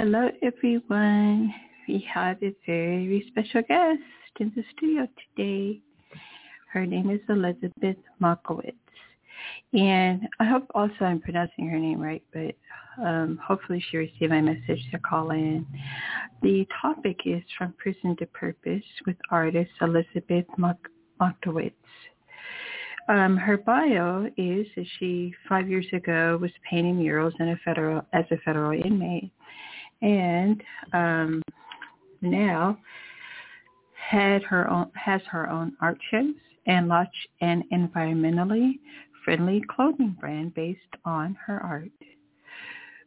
Hello everyone. We have a very special guest in the studio today. Her name is Elizabeth Markowitz. And I hope also I'm pronouncing her name right, but um, hopefully she received my message to call in. The topic is From Prison to Purpose with artist Elizabeth Markowitz. Um, her bio is that she five years ago was painting murals in a federal as a federal inmate, and um, now had her own has her own art shows and launched an environmentally friendly clothing brand based on her art.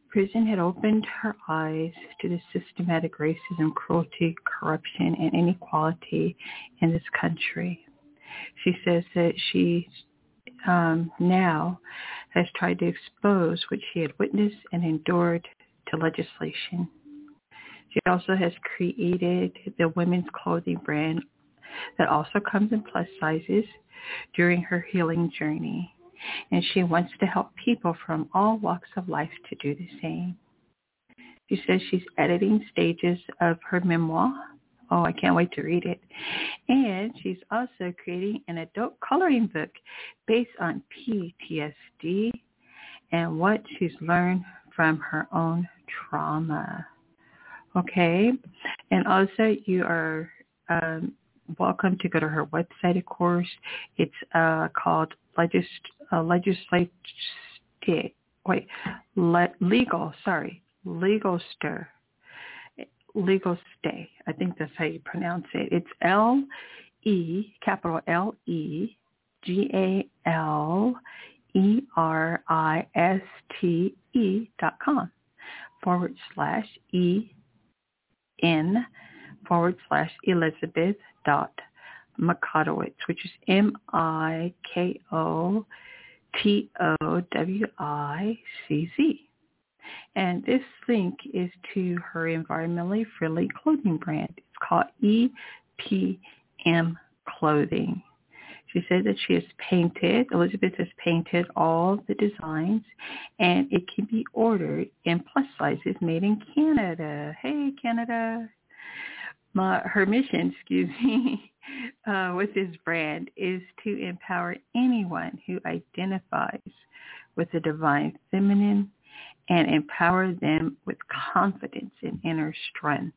Prison had opened her eyes to the systematic racism, cruelty, corruption, and inequality in this country. She says that she um, now has tried to expose what she had witnessed and endured to legislation. She also has created the women's clothing brand that also comes in plus sizes during her healing journey. And she wants to help people from all walks of life to do the same. She says she's editing stages of her memoir Oh, I can't wait to read it. And she's also creating an adult coloring book based on PTSD and what she's learned from her own trauma. Okay. And also you are um, welcome to go to her website, of course. It's uh, called Legis- uh, wait, le- legal, sorry, Legal Stir legal stay. I think that's how you pronounce it. It's L E capital L E G A L E R I S T E dot com forward slash E N forward slash Elizabeth dot Mikotowicz, which is M I K O T O W I C Z. And this link is to her environmentally friendly clothing brand. It's called EPM Clothing. She said that she has painted, Elizabeth has painted all the designs and it can be ordered in plus sizes made in Canada. Hey, Canada. My, her mission, excuse me, uh, with this brand is to empower anyone who identifies with the divine feminine and empower them with confidence and inner strength.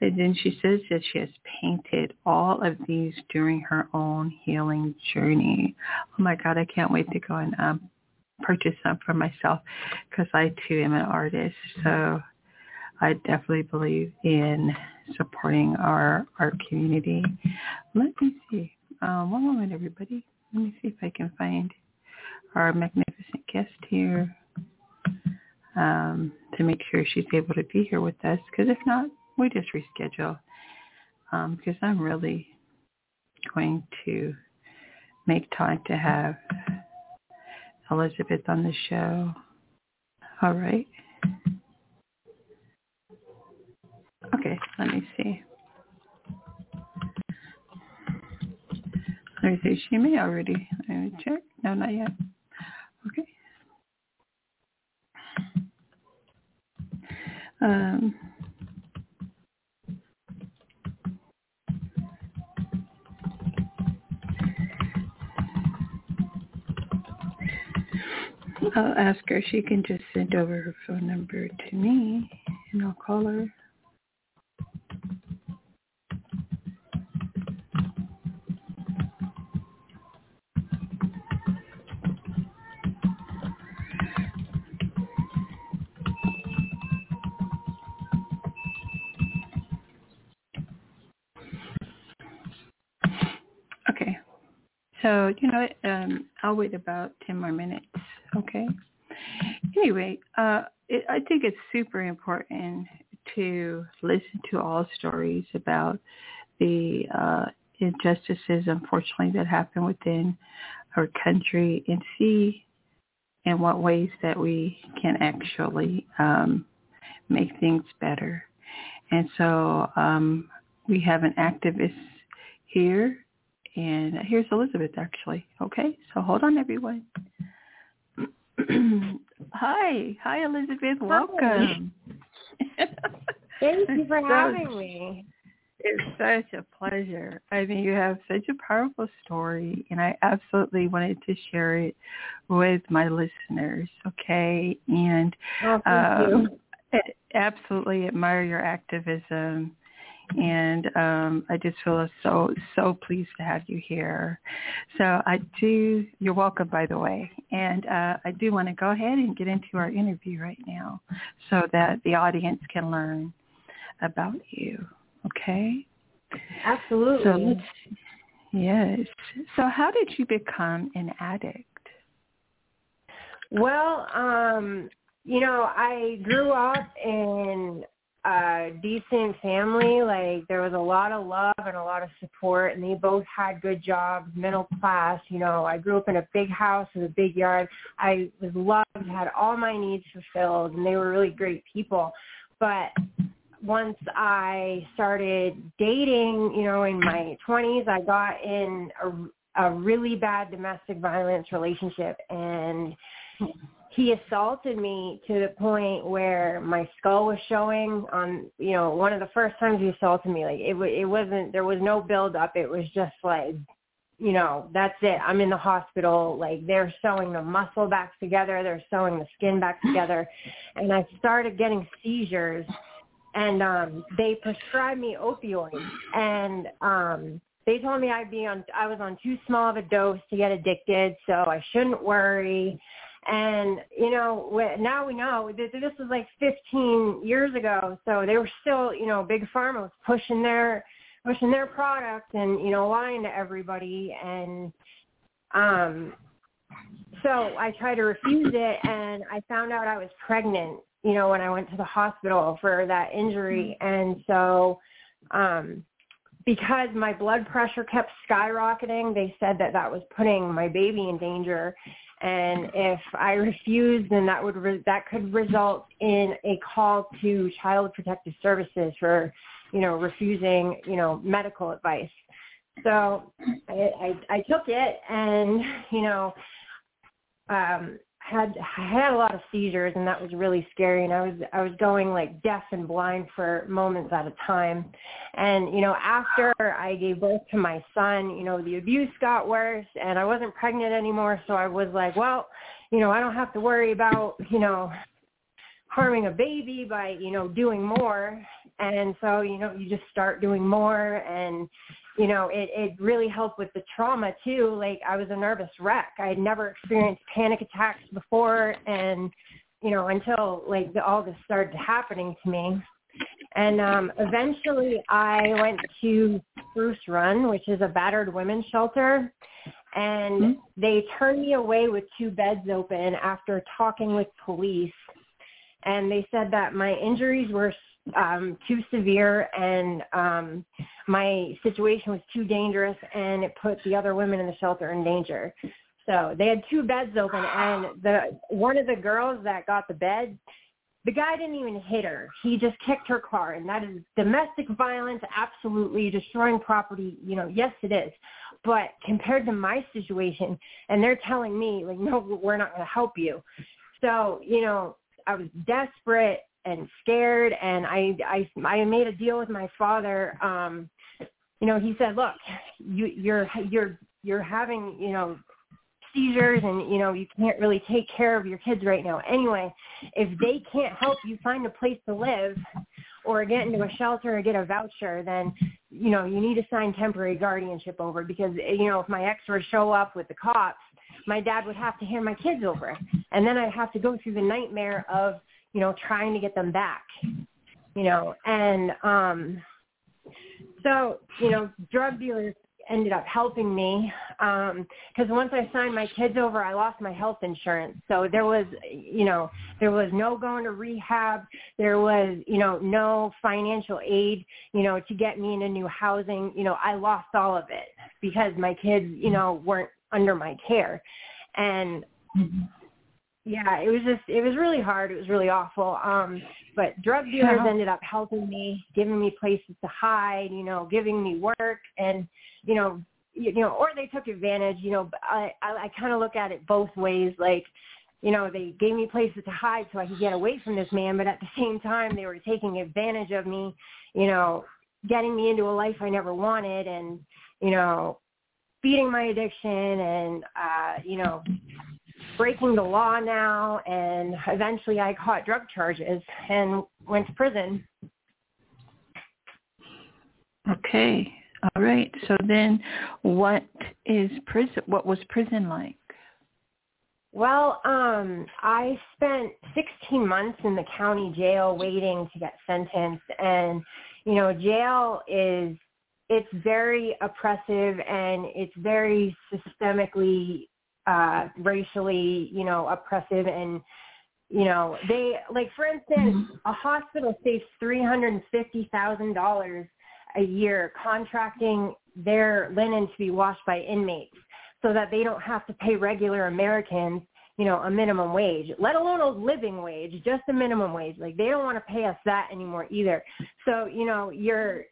And then she says that she has painted all of these during her own healing journey. Oh my God, I can't wait to go and um, purchase some for myself because I too am an artist. So I definitely believe in supporting our art community. Let me see. Um, one moment, everybody. Let me see if I can find our magnificent guest here um, to make sure she's able to be here with us. Because if not, we just reschedule. Um, because I'm really going to make time to have Elizabeth on the show. All right. Okay, let me see. Let me see. She may already. Let me check. No, not yet. Okay. Um, I'll ask her. She can just send over her phone number to me, and I'll call her. So So, you know, um, I'll wait about 10 more minutes, okay? Anyway, uh, it, I think it's super important to listen to all stories about the uh, injustices, unfortunately, that happen within our country and see in what ways that we can actually um, make things better. And so um, we have an activist here, and here's Elizabeth actually. Okay, so hold on, everyone. hi, hi, Elizabeth. Welcome. Thank you for having me. It's such a pleasure. I mean, you have such a powerful story, and I absolutely wanted to share it with my listeners. Okay, and oh, um, absolutely admire your activism, and um, I just feel so so pleased to have you here. So I do. You're welcome, by the way, and uh, I do want to go ahead and get into our interview right now, so that the audience can learn about you. Okay. Absolutely. So let's, yes. So how did you become an addict? Well, um, you know, I grew up in a decent family. Like there was a lot of love and a lot of support and they both had good jobs, middle class. You know, I grew up in a big house with a big yard. I was loved, had all my needs fulfilled and they were really great people. But once I started dating, you know, in my 20s, I got in a, a really bad domestic violence relationship and he assaulted me to the point where my skull was showing on, you know, one of the first times he assaulted me, like it, it wasn't, there was no build up. It was just like, you know, that's it. I'm in the hospital. Like they're sewing the muscle back together. They're sewing the skin back together. And I started getting seizures and um they prescribed me opioids and um they told me I'd be on I was on too small of a dose to get addicted so I shouldn't worry and you know now we know that this was like 15 years ago so they were still you know big pharma was pushing their pushing their product and you know lying to everybody and um so I tried to refuse it and I found out I was pregnant you know, when I went to the hospital for that injury. Mm-hmm. And so, um, because my blood pressure kept skyrocketing, they said that that was putting my baby in danger. And if I refused, then that would re- that could result in a call to Child Protective Services for, you know, refusing, you know, medical advice. So I, I, I took it, and you know, um, had had a lot of seizures and that was really scary and I was I was going like deaf and blind for moments at a time. And you know, after I gave birth to my son, you know, the abuse got worse and I wasn't pregnant anymore, so I was like, well, you know, I don't have to worry about, you know, harming a baby by, you know, doing more. And so, you know, you just start doing more and you know, it, it really helped with the trauma too. Like I was a nervous wreck. I had never experienced panic attacks before and, you know, until like the, all this started happening to me. And um, eventually I went to Spruce Run, which is a battered women's shelter. And mm-hmm. they turned me away with two beds open after talking with police. And they said that my injuries were um, too severe and um, my situation was too dangerous and it put the other women in the shelter in danger. So they had two beds open and the one of the girls that got the bed, the guy didn't even hit her. He just kicked her car and that is domestic violence, absolutely destroying property. You know, yes it is. But compared to my situation and they're telling me like, no, we're not going to help you. So, you know, I was desperate and scared and I I I made a deal with my father um you know he said look you you're you're you're having you know seizures and you know you can't really take care of your kids right now. Anyway if they can't help you find a place to live or get into a shelter or get a voucher then you know you need to sign temporary guardianship over because you know if my ex were to show up with the cops my dad would have to hand my kids over. And then i'd have to go through the nightmare of you know, trying to get them back, you know, and um, so, you know, drug dealers ended up helping me because um, once I signed my kids over, I lost my health insurance. So there was, you know, there was no going to rehab. There was, you know, no financial aid, you know, to get me into new housing. You know, I lost all of it because my kids, you know, weren't under my care. And mm-hmm yeah, it was just it was really hard. It was really awful. Um, but drug dealers ended up helping me, giving me places to hide, you know, giving me work, and you know, you, you know, or they took advantage. You know, I I, I kind of look at it both ways. Like, you know, they gave me places to hide so I could get away from this man, but at the same time, they were taking advantage of me. You know, getting me into a life I never wanted, and you know, feeding my addiction, and uh, you know breaking the law now and eventually I caught drug charges and went to prison. Okay. All right. So then what is prison what was prison like? Well, um I spent 16 months in the county jail waiting to get sentenced and you know, jail is it's very oppressive and it's very systemically uh, racially, you know, oppressive and you know, they like for instance, a hospital saves three hundred and fifty thousand dollars a year contracting their linen to be washed by inmates so that they don't have to pay regular Americans, you know, a minimum wage, let alone a living wage, just a minimum wage. Like they don't want to pay us that anymore either. So, you know, you're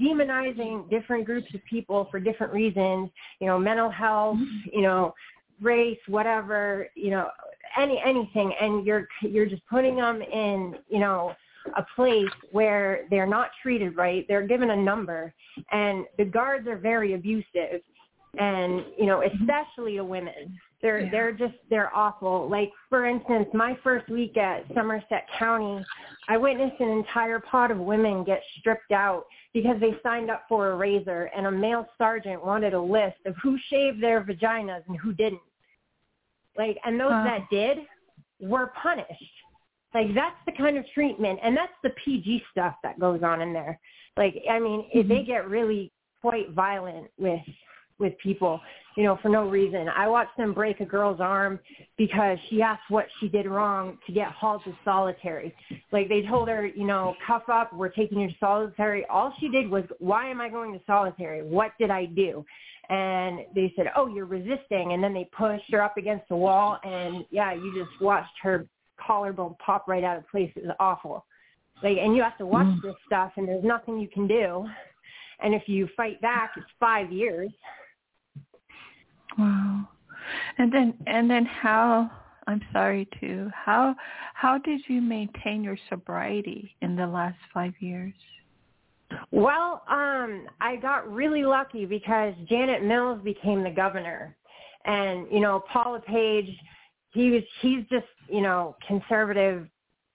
demonizing different groups of people for different reasons, you know, mental health, you know, race, whatever, you know, any anything, and you're you're just putting them in, you know, a place where they're not treated right. They're given a number, and the guards are very abusive, and you know, especially a women. They're yeah. they're just they're awful. Like for instance, my first week at Somerset County, I witnessed an entire pod of women get stripped out because they signed up for a razor and a male sergeant wanted a list of who shaved their vaginas and who didn't. Like and those that did were punished. Like that's the kind of treatment and that's the PG stuff that goes on in there. Like I mean, mm-hmm. they get really quite violent with with people, you know, for no reason. I watched them break a girl's arm because she asked what she did wrong to get hauled to solitary. Like they told her, you know, cuff up, we're taking you to solitary. All she did was, why am I going to solitary? What did I do? And they said, oh, you're resisting. And then they pushed her up against the wall. And yeah, you just watched her collarbone pop right out of place. It was awful. Like, and you have to watch mm. this stuff and there's nothing you can do. And if you fight back, it's five years. Wow. And then and then how I'm sorry too. How how did you maintain your sobriety in the last 5 years? Well, um I got really lucky because Janet Mills became the governor. And you know, Paul LePage, he was he's just, you know, conservative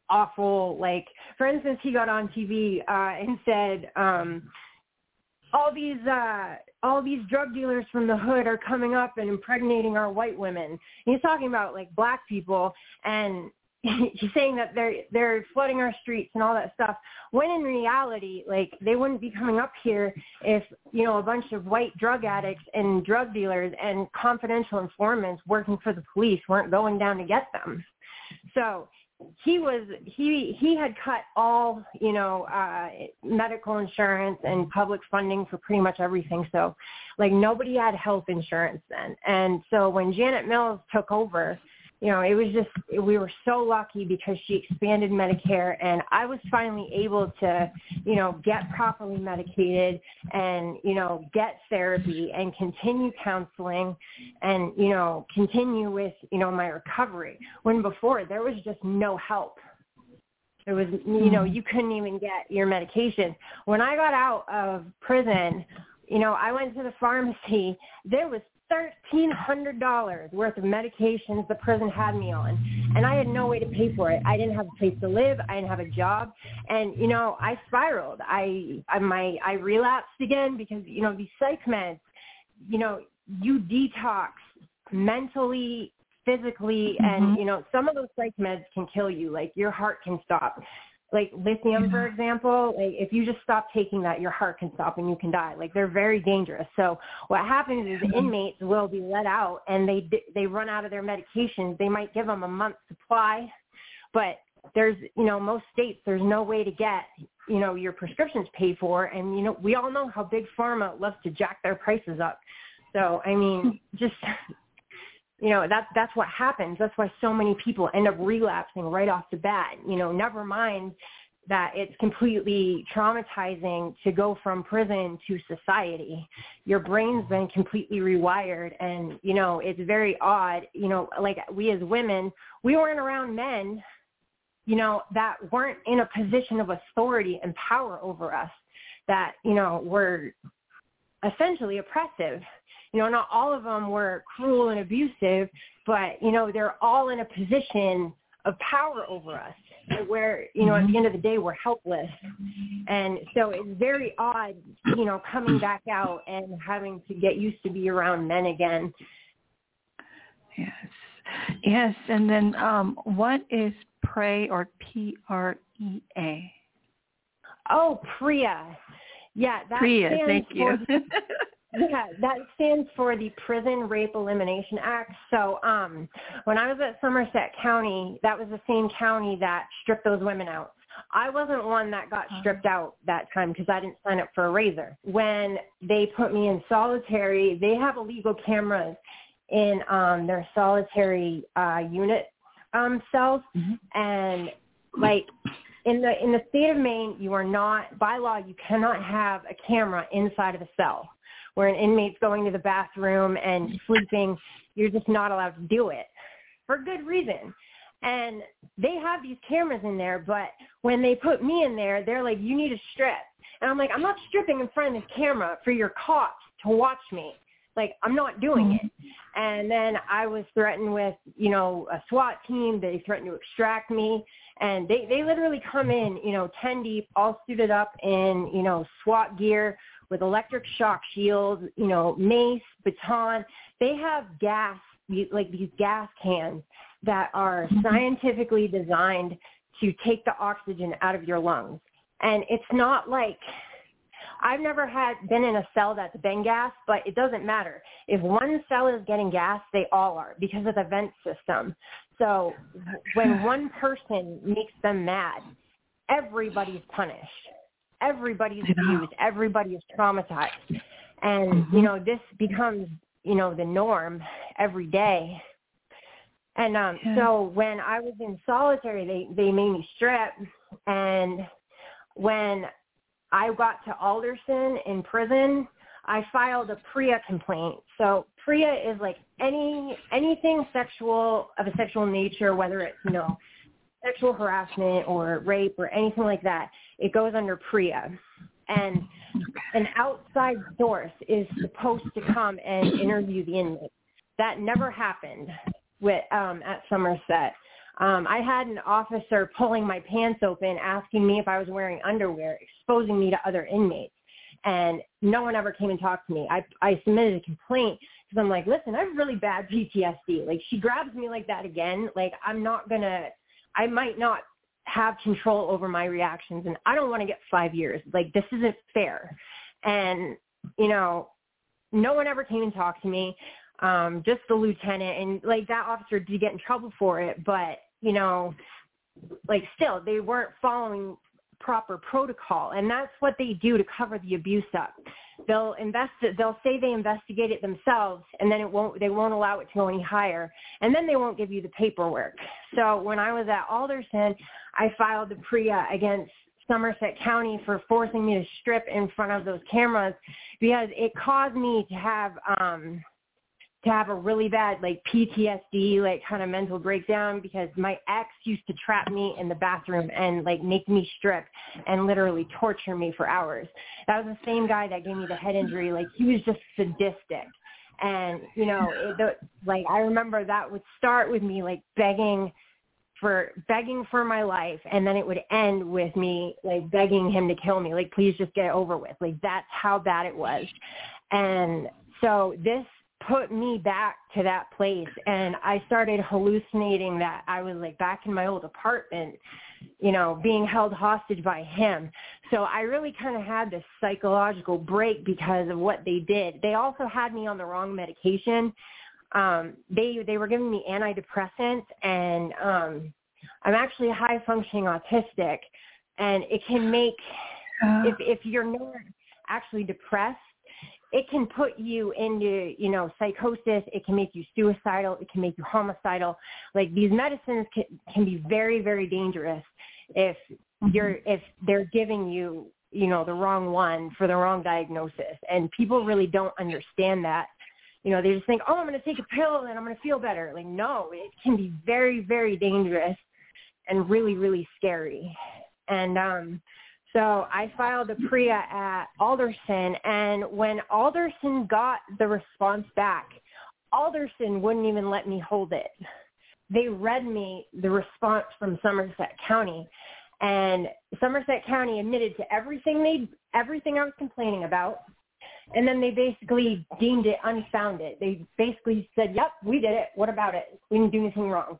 awful like for instance he got on TV uh and said um all these uh all these drug dealers from the hood are coming up and impregnating our white women. And he's talking about like black people and he's saying that they're they're flooding our streets and all that stuff. When in reality, like they wouldn't be coming up here if you know a bunch of white drug addicts and drug dealers and confidential informants working for the police weren't going down to get them. So he was he he had cut all you know uh medical insurance and public funding for pretty much everything. So like nobody had health insurance then. And so when janet mills took over you know, it was just we were so lucky because she expanded Medicare and I was finally able to, you know, get properly medicated and, you know, get therapy and continue counseling and, you know, continue with, you know, my recovery. When before there was just no help. There was, you know, mm-hmm. you couldn't even get your medication. When I got out of prison, you know, I went to the pharmacy. There was $1,300 worth of medications the prison had me on. And I had no way to pay for it. I didn't have a place to live. I didn't have a job. And, you know, I spiraled. I, I, my, I relapsed again because, you know, these psych meds, you know, you detox mentally, physically, mm-hmm. and, you know, some of those psych meds can kill you. Like your heart can stop. Like lithium for example like if you just stop taking that your heart can stop and you can die. Like they're very dangerous. So what happens is the inmates will be let out and they they run out of their medications. They might give them a month supply but there's you know most states there's no way to get you know your prescriptions paid for. And you know we all know how big pharma loves to jack their prices up. So i mean just you know that's that's what happens. That's why so many people end up relapsing right off the bat. You know never mind that it's completely traumatizing to go from prison to society. Your brain's been completely rewired and you know it's very odd. You know like we as women we weren't around men you know that weren't in a position of authority and power over us that you know were essentially oppressive you know, not all of them were cruel and abusive, but, you know, they're all in a position of power over us where, you know, at the end of the day, we're helpless. And so it's very odd, you know, coming back out and having to get used to be around men again. Yes. Yes. And then um, what is PREA or P-R-E-A? Oh, PREA. Yeah, that PREA, thank you. yeah, that stands for the Prison Rape Elimination Act. So um, when I was at Somerset County, that was the same county that stripped those women out. I wasn't one that got uh-huh. stripped out that time because I didn't sign up for a razor. When they put me in solitary, they have illegal cameras in um, their solitary uh, unit um, cells, mm-hmm. and like in the in the state of Maine, you are not by law you cannot have a camera inside of a cell where an inmate's going to the bathroom and sleeping, you're just not allowed to do it for good reason. And they have these cameras in there, but when they put me in there, they're like, you need to strip. And I'm like, I'm not stripping in front of this camera for your cops to watch me. Like, I'm not doing it. And then I was threatened with, you know, a SWAT team. They threatened to extract me. And they, they literally come in, you know, 10 deep, all suited up in, you know, SWAT gear with electric shock shields, you know, mace, baton. They have gas, like these gas cans that are mm-hmm. scientifically designed to take the oxygen out of your lungs. And it's not like I've never had been in a cell that's been gas, but it doesn't matter. If one cell is getting gas, they all are because of the vent system. So when one person makes them mad, everybody's punished everybody's abused, everybody is traumatized. And, mm-hmm. you know, this becomes, you know, the norm every day. And um yeah. so when I was in solitary they they made me strip and when I got to Alderson in prison, I filed a PREA complaint. So PREA is like any anything sexual of a sexual nature, whether it's you know sexual harassment or rape or anything like that, it goes under PREA. And an outside source is supposed to come and interview the inmate. That never happened with um, at Somerset. Um, I had an officer pulling my pants open, asking me if I was wearing underwear, exposing me to other inmates, and no one ever came and talked to me. I I submitted a complaint because I'm like, listen, I have really bad PTSD. Like she grabs me like that again, like I'm not gonna I might not have control over my reactions and I don't want to get five years. Like this isn't fair. And, you know, no one ever came and talked to me. Um, just the lieutenant and like that officer did get in trouble for it, but you know, like still they weren't following proper protocol and that's what they do to cover the abuse up they'll invest it they'll say they investigate it themselves and then it won't they won't allow it to go any higher and then they won't give you the paperwork. So when i was at alderson i filed the prea against somerset county for forcing me to strip in front of those cameras because it caused me to have um to have a really bad like PTSD, like kind of mental breakdown because my ex used to trap me in the bathroom and like make me strip and literally torture me for hours. That was the same guy that gave me the head injury. Like he was just sadistic. And, you know, it, the, like I remember that would start with me like begging for begging for my life and then it would end with me like begging him to kill me like please just get it over with like that's how bad it was and so this put me back to that place and I started hallucinating that I was like back in my old apartment, you know, being held hostage by him. So I really kind of had this psychological break because of what they did. They also had me on the wrong medication. Um they they were giving me antidepressants and um I'm actually a high functioning autistic and it can make if if you're not actually depressed it can put you into, you know, psychosis. It can make you suicidal. It can make you homicidal. Like these medicines can, can be very, very dangerous if mm-hmm. you're, if they're giving you, you know, the wrong one for the wrong diagnosis. And people really don't understand that. You know, they just think, oh, I'm going to take a pill and I'm going to feel better. Like, no, it can be very, very dangerous and really, really scary. And, um, so I filed a PREA at Alderson, and when Alderson got the response back, Alderson wouldn't even let me hold it. They read me the response from Somerset County, and Somerset County admitted to everything they everything I was complaining about, and then they basically deemed it unfounded. They basically said, "Yep, we did it. What about it? We didn't do anything wrong."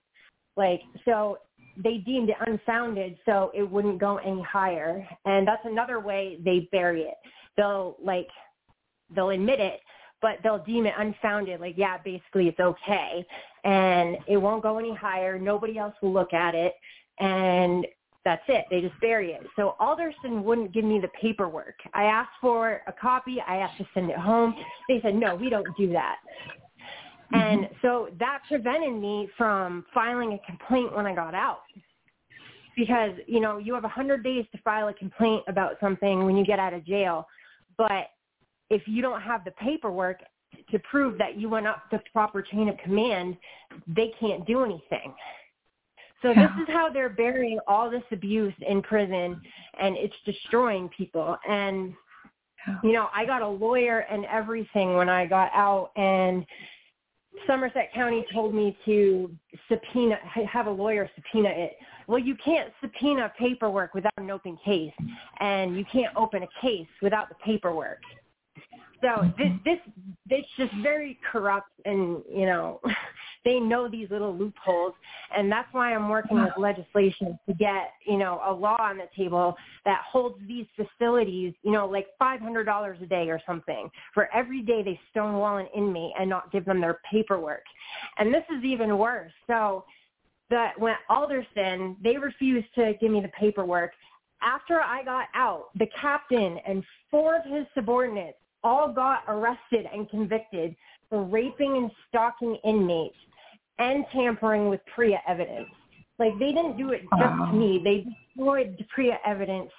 Like so, they deemed it unfounded so it wouldn't go any higher. And that's another way they bury it. They'll like, they'll admit it, but they'll deem it unfounded. Like, yeah, basically it's okay. And it won't go any higher. Nobody else will look at it. And that's it. They just bury it. So Alderson wouldn't give me the paperwork. I asked for a copy. I asked to send it home. They said, no, we don't do that. And mm-hmm. so that prevented me from filing a complaint when I got out. Because, you know, you have a 100 days to file a complaint about something when you get out of jail. But if you don't have the paperwork to prove that you went up the proper chain of command, they can't do anything. So yeah. this is how they're burying all this abuse in prison and it's destroying people. And, you know, I got a lawyer and everything when I got out and Somerset County told me to subpoena, have a lawyer subpoena it. Well, you can't subpoena paperwork without an open case, and you can't open a case without the paperwork. So this, this, it's just very corrupt, and you know, they know these little loopholes, and that's why I'm working with legislation to get you know a law on the table that holds these facilities, you know, like $500 a day or something for every day they stonewall an inmate and not give them their paperwork, and this is even worse. So that when Alderson, they refused to give me the paperwork. After I got out, the captain and four of his subordinates all got arrested and convicted for raping and stalking inmates and tampering with PREA evidence. Like they didn't do it just wow. to me. They destroyed PREA evidence,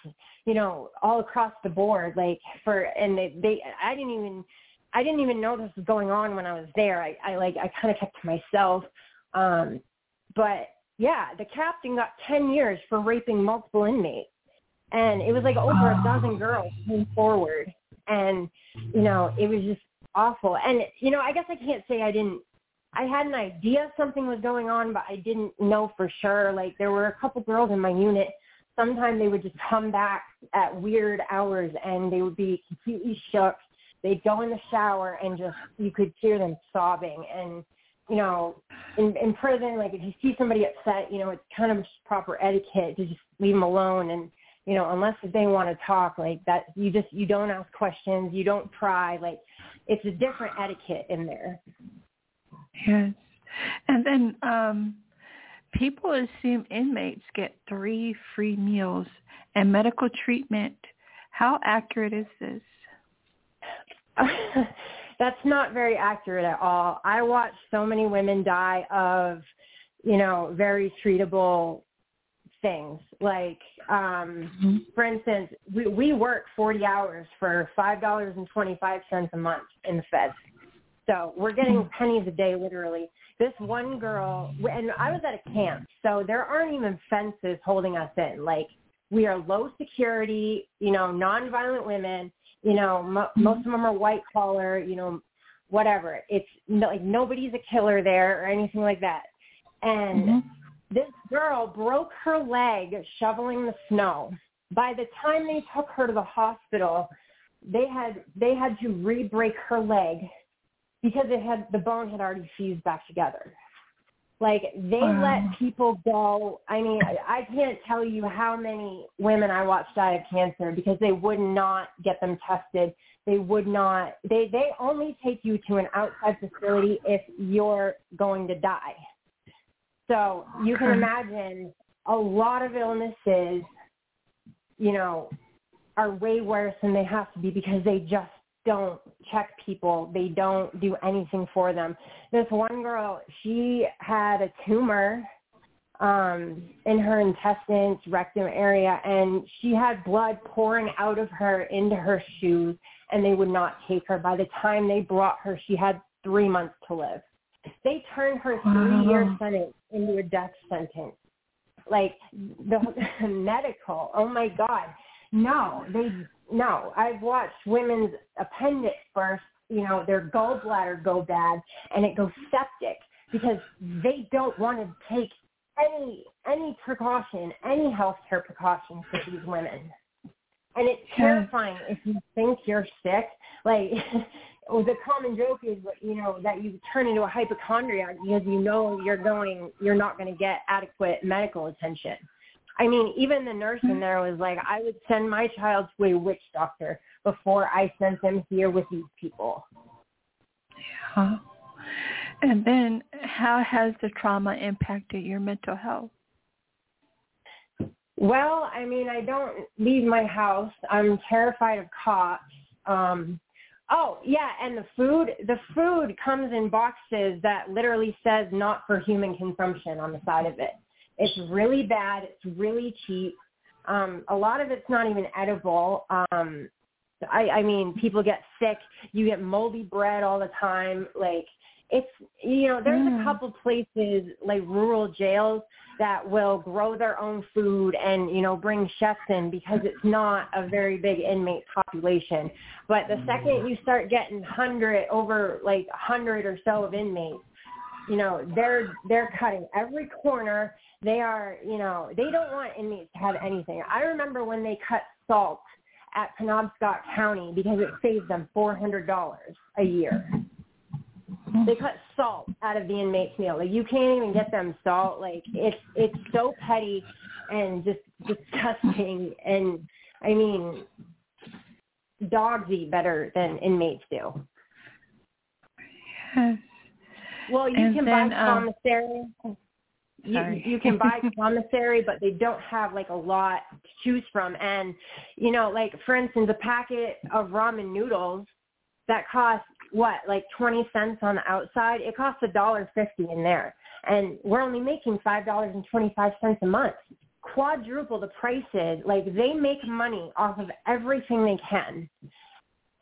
you know, all across the board. Like for and they, they I didn't even I didn't even know this was going on when I was there. I, I like I kind of kept to myself. Um, but yeah, the captain got ten years for raping multiple inmates, and it was like over a dozen girls came forward, and you know it was just awful. And you know I guess I can't say I didn't I had an idea something was going on, but I didn't know for sure. Like there were a couple girls in my unit. Sometimes they would just come back at weird hours and they would be completely shook. They'd go in the shower and just you could hear them sobbing. And you know, in in prison, like if you see somebody upset, you know, it's kind of just proper etiquette to just leave them alone. And you know, unless they want to talk, like that, you just you don't ask questions, you don't pry. Like it's a different etiquette in there. Yes. And then um, people assume inmates get three free meals and medical treatment. How accurate is this? That's not very accurate at all. I watch so many women die of, you know, very treatable things. Like, um, mm-hmm. for instance, we, we work 40 hours for $5.25 a month in the feds. So we're getting hmm. pennies a day, literally. This one girl, and I was at a camp, so there aren't even fences holding us in. Like we are low security, you know, nonviolent women. You know, mo- hmm. most of them are white collar. You know, whatever. It's no, like nobody's a killer there or anything like that. And mm-hmm. This girl broke her leg shoveling the snow. By the time they took her to the hospital, they had they had to re-break her leg because it had the bone had already fused back together. Like they Wow. let people go. I mean, I can't tell you how many women I watched die of cancer because they would not get them tested. They would not. They they only take you to an outside facility if you're going to die. So you can imagine a lot of illnesses, you know, are way worse than they have to be because they just don't check people. They don't do anything for them. This one girl, she had a tumor um in her intestines, rectum area, and she had blood pouring out of her into her shoes and they would not take her. By the time they brought her, she had three months to live. They turned her three year Wow. sentence into a death sentence. Like the medical, oh my God. No, they no. I've watched women's appendix burst, you know, their gallbladder go bad and it goes septic because they don't want to take any any precaution, any healthcare precautions for these women. And it's terrifying if you think you're sick. Like the common joke is, you know, that you turn into a hypochondriac because you know you're going, you're not going to get adequate medical attention. I mean, even the nurse in there was like, I would send my child to a witch doctor before I sent them here with these people. Yeah. And then how has the trauma impacted your mental health? Well, I mean, I don't leave my house. I'm terrified of cops. Um, oh, yeah, and the food, the food comes in boxes that literally says not for human consumption on the side of it. It's really bad. It's really cheap. Um, a lot of it's not even edible. Um, I, I mean, people get sick. You get moldy bread all the time. Like it's, you know, there's Mm. a couple places like rural jails that will grow their own food and you know bring chefs in because it's not a very big inmate population. But the second mm. you start getting hundred over like hundred or so of inmates, you know they're they're cutting every corner. They are you know they don't want inmates to have anything. I remember when they cut salt at Penobscot County because it saves them four hundred dollars a year. They cut salt out of the inmates' meal. Like you can't even get them salt. Like it's it's so petty and just disgusting. And I mean, dogs eat better than inmates do. Yes. Well, you And can then, buy um, commissary. You, Sorry. you can buy commissary, but they don't have like a lot to choose from. And you know, like for instance, a packet of ramen noodles that costs what, like twenty cents on the outside. It costs a dollar fifty in there, and we're only making five dollars and twenty five cents a month. Quadruple the prices. Like they make money off of everything they can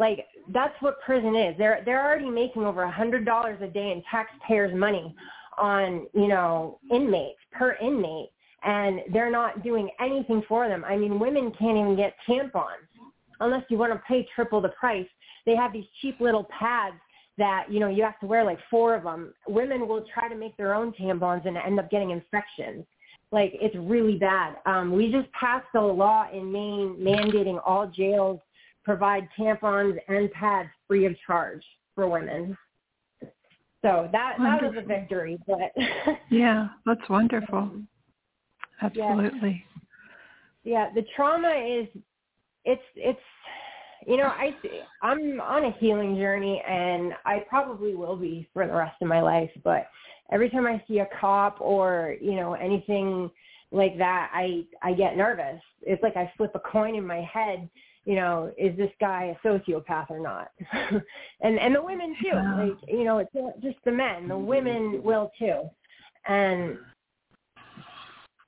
like that's what prison is. They're they're already making over a hundred dollars a day in taxpayers' money on you know inmates per inmate, and they're not doing anything for them. I mean, women can't even get tampons unless you want to pay triple the price. They have these cheap little pads that you know you have to wear like four of them. Women will try to make their own tampons and end up getting infections. Like it's really bad. Um, we just passed a law in Maine mandating all jails provide tampons and pads free of charge for women. So that that was a victory, but Yeah, that's wonderful. Absolutely. yeah, the trauma is it's it's you know I I'm on a healing journey and I probably will be for the rest of my life. But every time I see a cop or you know anything like that, I I get nervous. It's like I flip a coin in my head. You know, is this guy a sociopath or not? and and the women too. Like you know, it's not just the men. The mm-hmm. women will too. And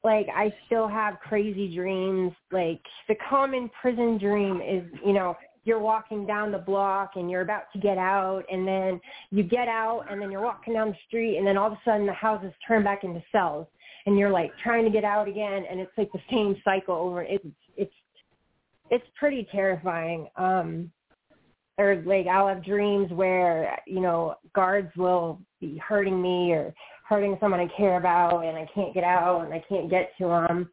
like I still have crazy dreams. Like the common prison dream is, you know, you're walking down the block and you're about to get out and then you get out and then you're walking down the street and then all of a sudden the houses turn back into cells and you're like trying to get out again and it's like the same cycle over it's it's it's pretty terrifying. Um or like I'll have dreams where, you know, guards will be hurting me or hurting someone I care about and I can't get out and I can't get to them.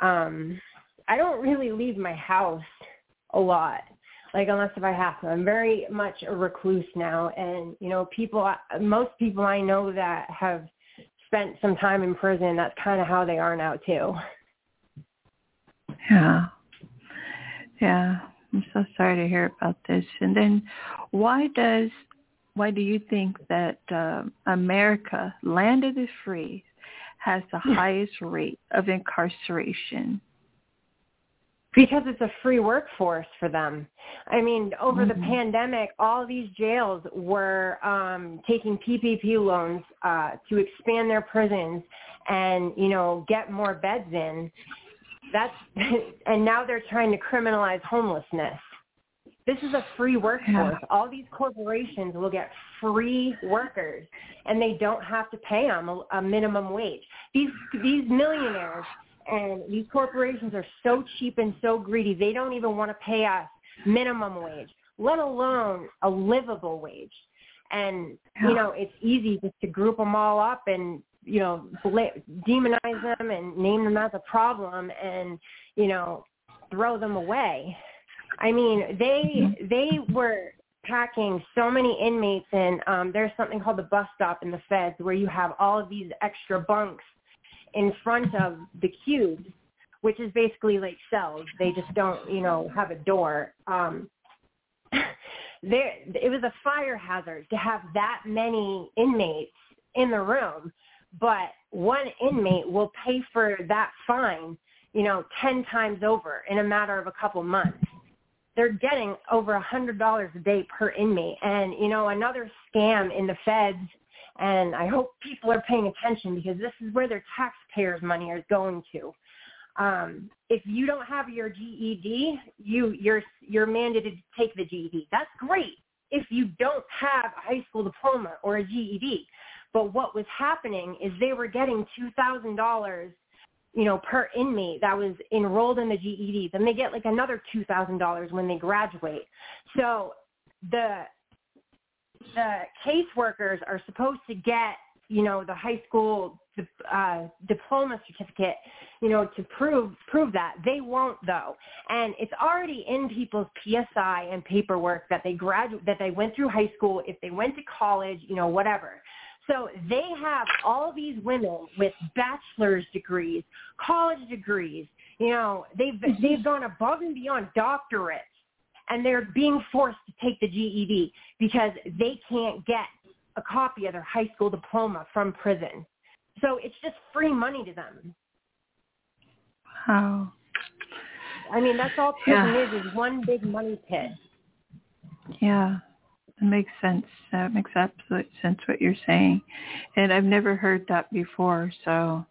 Um, I don't really leave my house a lot. like unless if I have to. I'm very much a recluse now, and you know, people, most people I know that have spent some time in prison, that's kind of how they are now too. Yeah, yeah. I'm so sorry to hear about this. And then, why does why do you think that uh, America, land of the free, has the highest rate of incarceration? Because it's a free workforce for them. I mean, over mm-hmm. the pandemic, all these jails were um, taking PPP loans uh, to expand their prisons and, you know, get more beds in. That's and now they're trying to criminalize homelessness. This is a free workforce. Yeah. All these corporations will get free workers, and they don't have to pay them a, a minimum wage. These these millionaires and these corporations are so cheap and so greedy. They don't even want to pay us minimum wage, let alone a livable wage. And you know, it's easy just to group them all up and you know demonize them and name them as a problem and you know throw them away I mean, they mm-hmm. they were packing so many inmates and um there's something called the bus stop in the feds where you have all of these extra bunks in front of the cubes which is basically like cells. They just don't you know have a door. Um there it was a fire hazard to have that many inmates in the room but one inmate will pay for that fine you know 10 times over in a matter of a couple months they're getting over a hundred dollars a day per inmate. And you know, another scam in the feds. And I hope people are paying attention because this is where their taxpayers' money is going to. Um, if you don't have your GED, you you're you're mandated to take the GED. That's great. If you don't have a high school diploma or a GED, but what was happening is they were getting two thousand dollars you know, per inmate that was enrolled in the GED. Then they get like another two thousand dollars when they graduate. So the the caseworkers are supposed to get, you know, the high school uh, diploma certificate, you know, to prove prove that. They won't though, and it's already in people's PSI and paperwork that they graduate that they went through high school, if they went to college, you know, whatever. So they have all these women with bachelor's degrees, college degrees. You know, they've mm-hmm. they've gone above and beyond doctorates, and they're being forced to take the GED because they can't get a copy of their high school diploma from prison. So it's just free money to them. Wow. I mean, that's all prison yeah. is, is one big money pit. Yeah. It makes sense. That makes absolute sense what you're saying. And I've never heard that before. So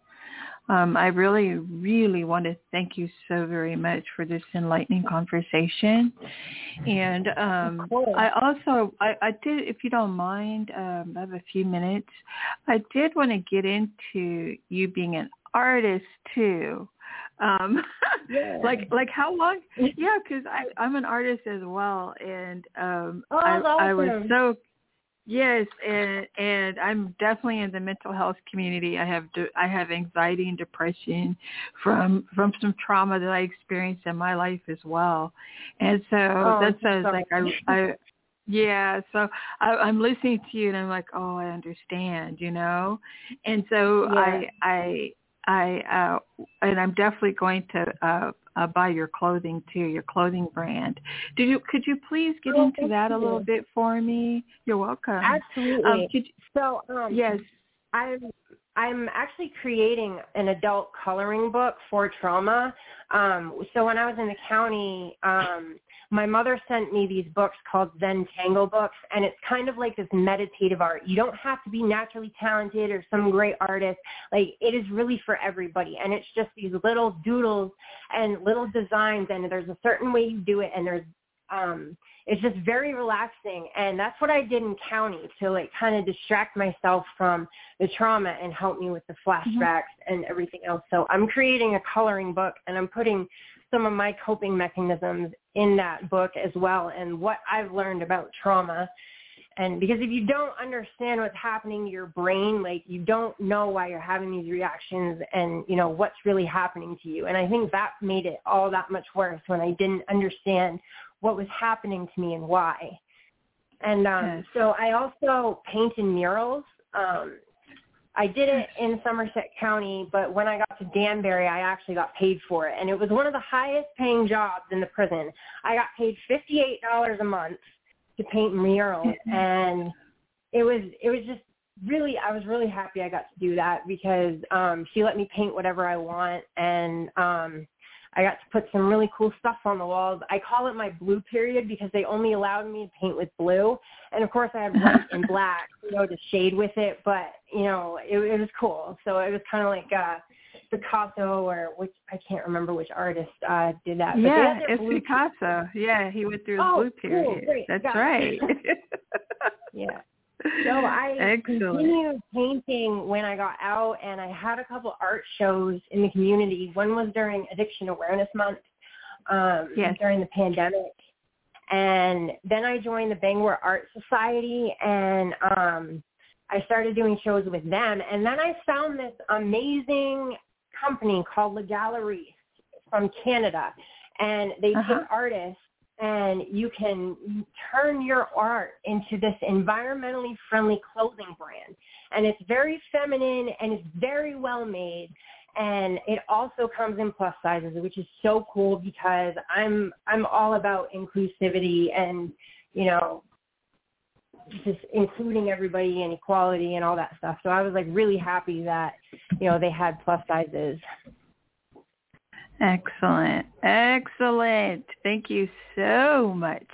um, I really, really want to thank you so very much for this enlightening conversation. And um, I also, I, I did, if you don't mind, um, I have a few minutes. I did want to get into you being an artist too. Um, yeah. like like how long? Yeah, because I I'm an artist as well, and um, oh, I awesome. I was so yes, and and I'm definitely in the mental health community. I have de- I have anxiety and depression from from some trauma that I experienced in my life as well, and so oh, that says like I I yeah, so I, I'm listening to you and I'm like, oh, I understand, you know, and so yeah. I I I uh, and I'm definitely going to uh, uh, buy your clothing too, your clothing brand. Did you? Could you please get oh, into that you. a little bit for me? You're welcome. Absolutely. Um, you, so um, yes, I'm I'm actually creating an adult coloring book for trauma. Um, so when I was in the county, um, my mother sent me these books called Zentangle books, and it's kind of like this meditative art. You don't have to be naturally talented or some great artist. Like it is really for everybody, and it's just these little doodles and little designs, and there's a certain way you do it, and there's um it's just very relaxing and that's what I did in county to like kind of distract myself from the trauma and help me with the flashbacks mm-hmm. and everything else. So I'm creating a coloring book and I'm putting some of my coping mechanisms in that book as well and what I've learned about trauma. And because if you don't understand what's happening to your brain, like you don't know why you're having these reactions and, you know, what's really happening to you. And I think that made it all that much worse when I didn't understand what was happening to me and why. And um, so I also painted murals. Um, I did it in Somerset County, but when I got to Danbury, I actually got paid for it, and it was one of the highest paying jobs in the prison. I got paid fifty eight dollars a month to paint murals, mm-hmm. and it was it was just really I was really happy I got to do that because um, she let me paint whatever I want, and um, I got to put some really cool stuff on the walls. I call it my blue period because they only allowed me to paint with blue. And of course I had white and black, you know, to shade with it, but you know, it, it was cool. So it was kind of like uh Picasso or which I can't remember which artist uh did that. But yeah, it's Picasso. Period. Yeah, he went through oh, blue period. Cool, right. yeah. So I Excellent. continued painting when I got out, and I had a couple art shows in the community. One was during Addiction Awareness Month um, yes. during the pandemic, and then I joined the Bangor Art Society, and um, I started doing shows with them. And then I found this amazing company called Le Galeriste from Canada, and they uh-huh. take artists and you can turn your art into this environmentally friendly clothing brand. And it's very feminine and it's very well made. And it also comes in plus sizes, which is so cool because I'm I'm all about inclusivity and, you know, just including everybody and equality and all that stuff. So I was like really happy that, you know, they had plus sizes. Excellent. Excellent. Thank you so much.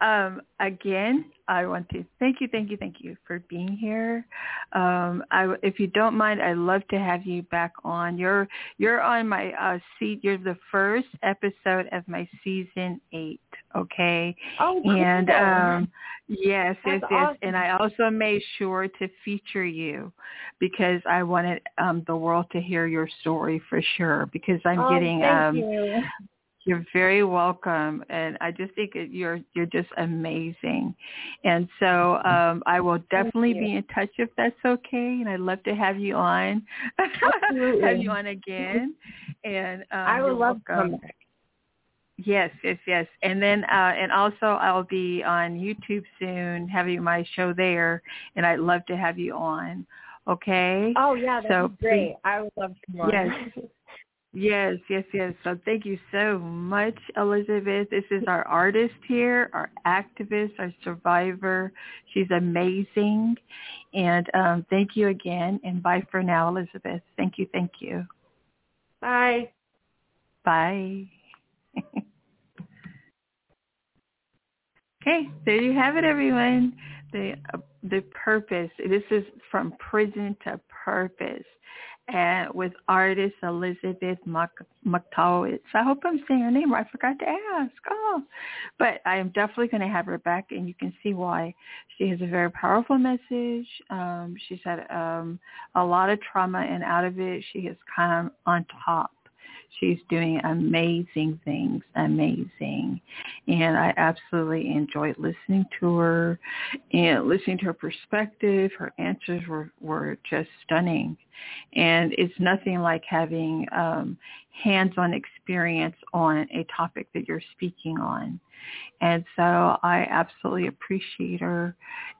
Um, again, I want to thank you, thank you, thank you for being here. Um, I, if you don't mind, I'd love to have you back on. You're you're on my uh, seat. You're the first episode of my season eight. Okay. Oh, and um, yes, That's yes, yes. Awesome. And I also made sure to feature you because I wanted um, the world to hear your story for sure. Because I'm oh, getting thank um, you. You're very welcome, and I just think you're you're just amazing, and so um, I will definitely be in touch if that's okay, and I'd love to have you on, have you on again, and um, I would love welcome. to come back. Yes, yes, yes, and then uh, and also I'll be on YouTube soon, having my show there, and I'd love to have you on. Okay. Oh yeah, that's so, great. I would love to on. Yes. Yes, yes, yes. So thank you so much, Elizabeth. This is our artist here, our activist, our survivor. She's amazing. And um, thank you again. And bye for now, Elizabeth. Thank you, thank you. Bye. Bye. okay, there you have it, everyone. The uh, the purpose. This is from prison to purpose and with artist Elizabeth Muktowicz. I hope I'm saying her name right. I forgot to ask. Oh, but I am definitely going to have her back, and you can see why. She has a very powerful message. Um, she's had um, a lot of trauma, and out of it, she has of on top. She's doing amazing things, amazing. And I absolutely enjoyed listening to her and listening to her perspective. Her answers were, were just stunning. And it's nothing like having um, hands-on experience on a topic that you're speaking on. And so I absolutely appreciate her.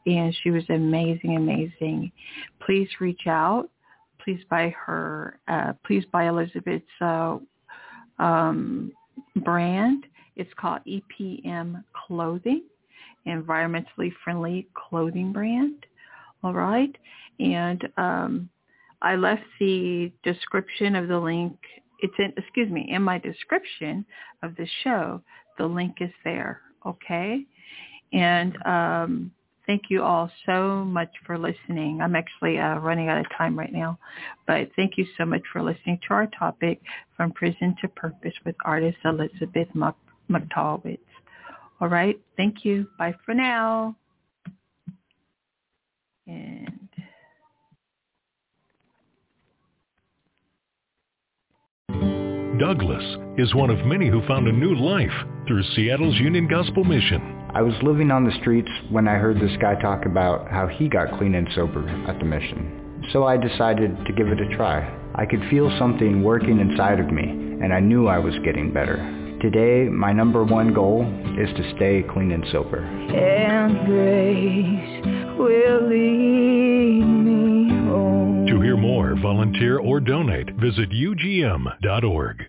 And she was amazing, amazing. Please reach out please buy her, uh, please buy Elizabeth's uh, um, brand. It's called EPM Clothing, environmentally friendly clothing brand. All right. And um, I left the description of the link. It's in, excuse me, in my description of the show. The link is there. Okay. And um, Thank you all so much for listening. I'm actually uh, running out of time right now, but thank you so much for listening to our topic, From Prison to Purpose with artist Elizabeth Muktowicz. All right. Thank you. Bye for now. And Douglas is one of many who found a new life through Seattle's Union Gospel Mission. I was living on the streets when I heard this guy talk about how he got clean and sober at the mission. So I decided to give it a try. I could feel something working inside of me, and I knew I was getting better. Today, my number one goal is to stay clean and sober. And grace will lead me home. To hear more, volunteer, or donate, visit ugm.org.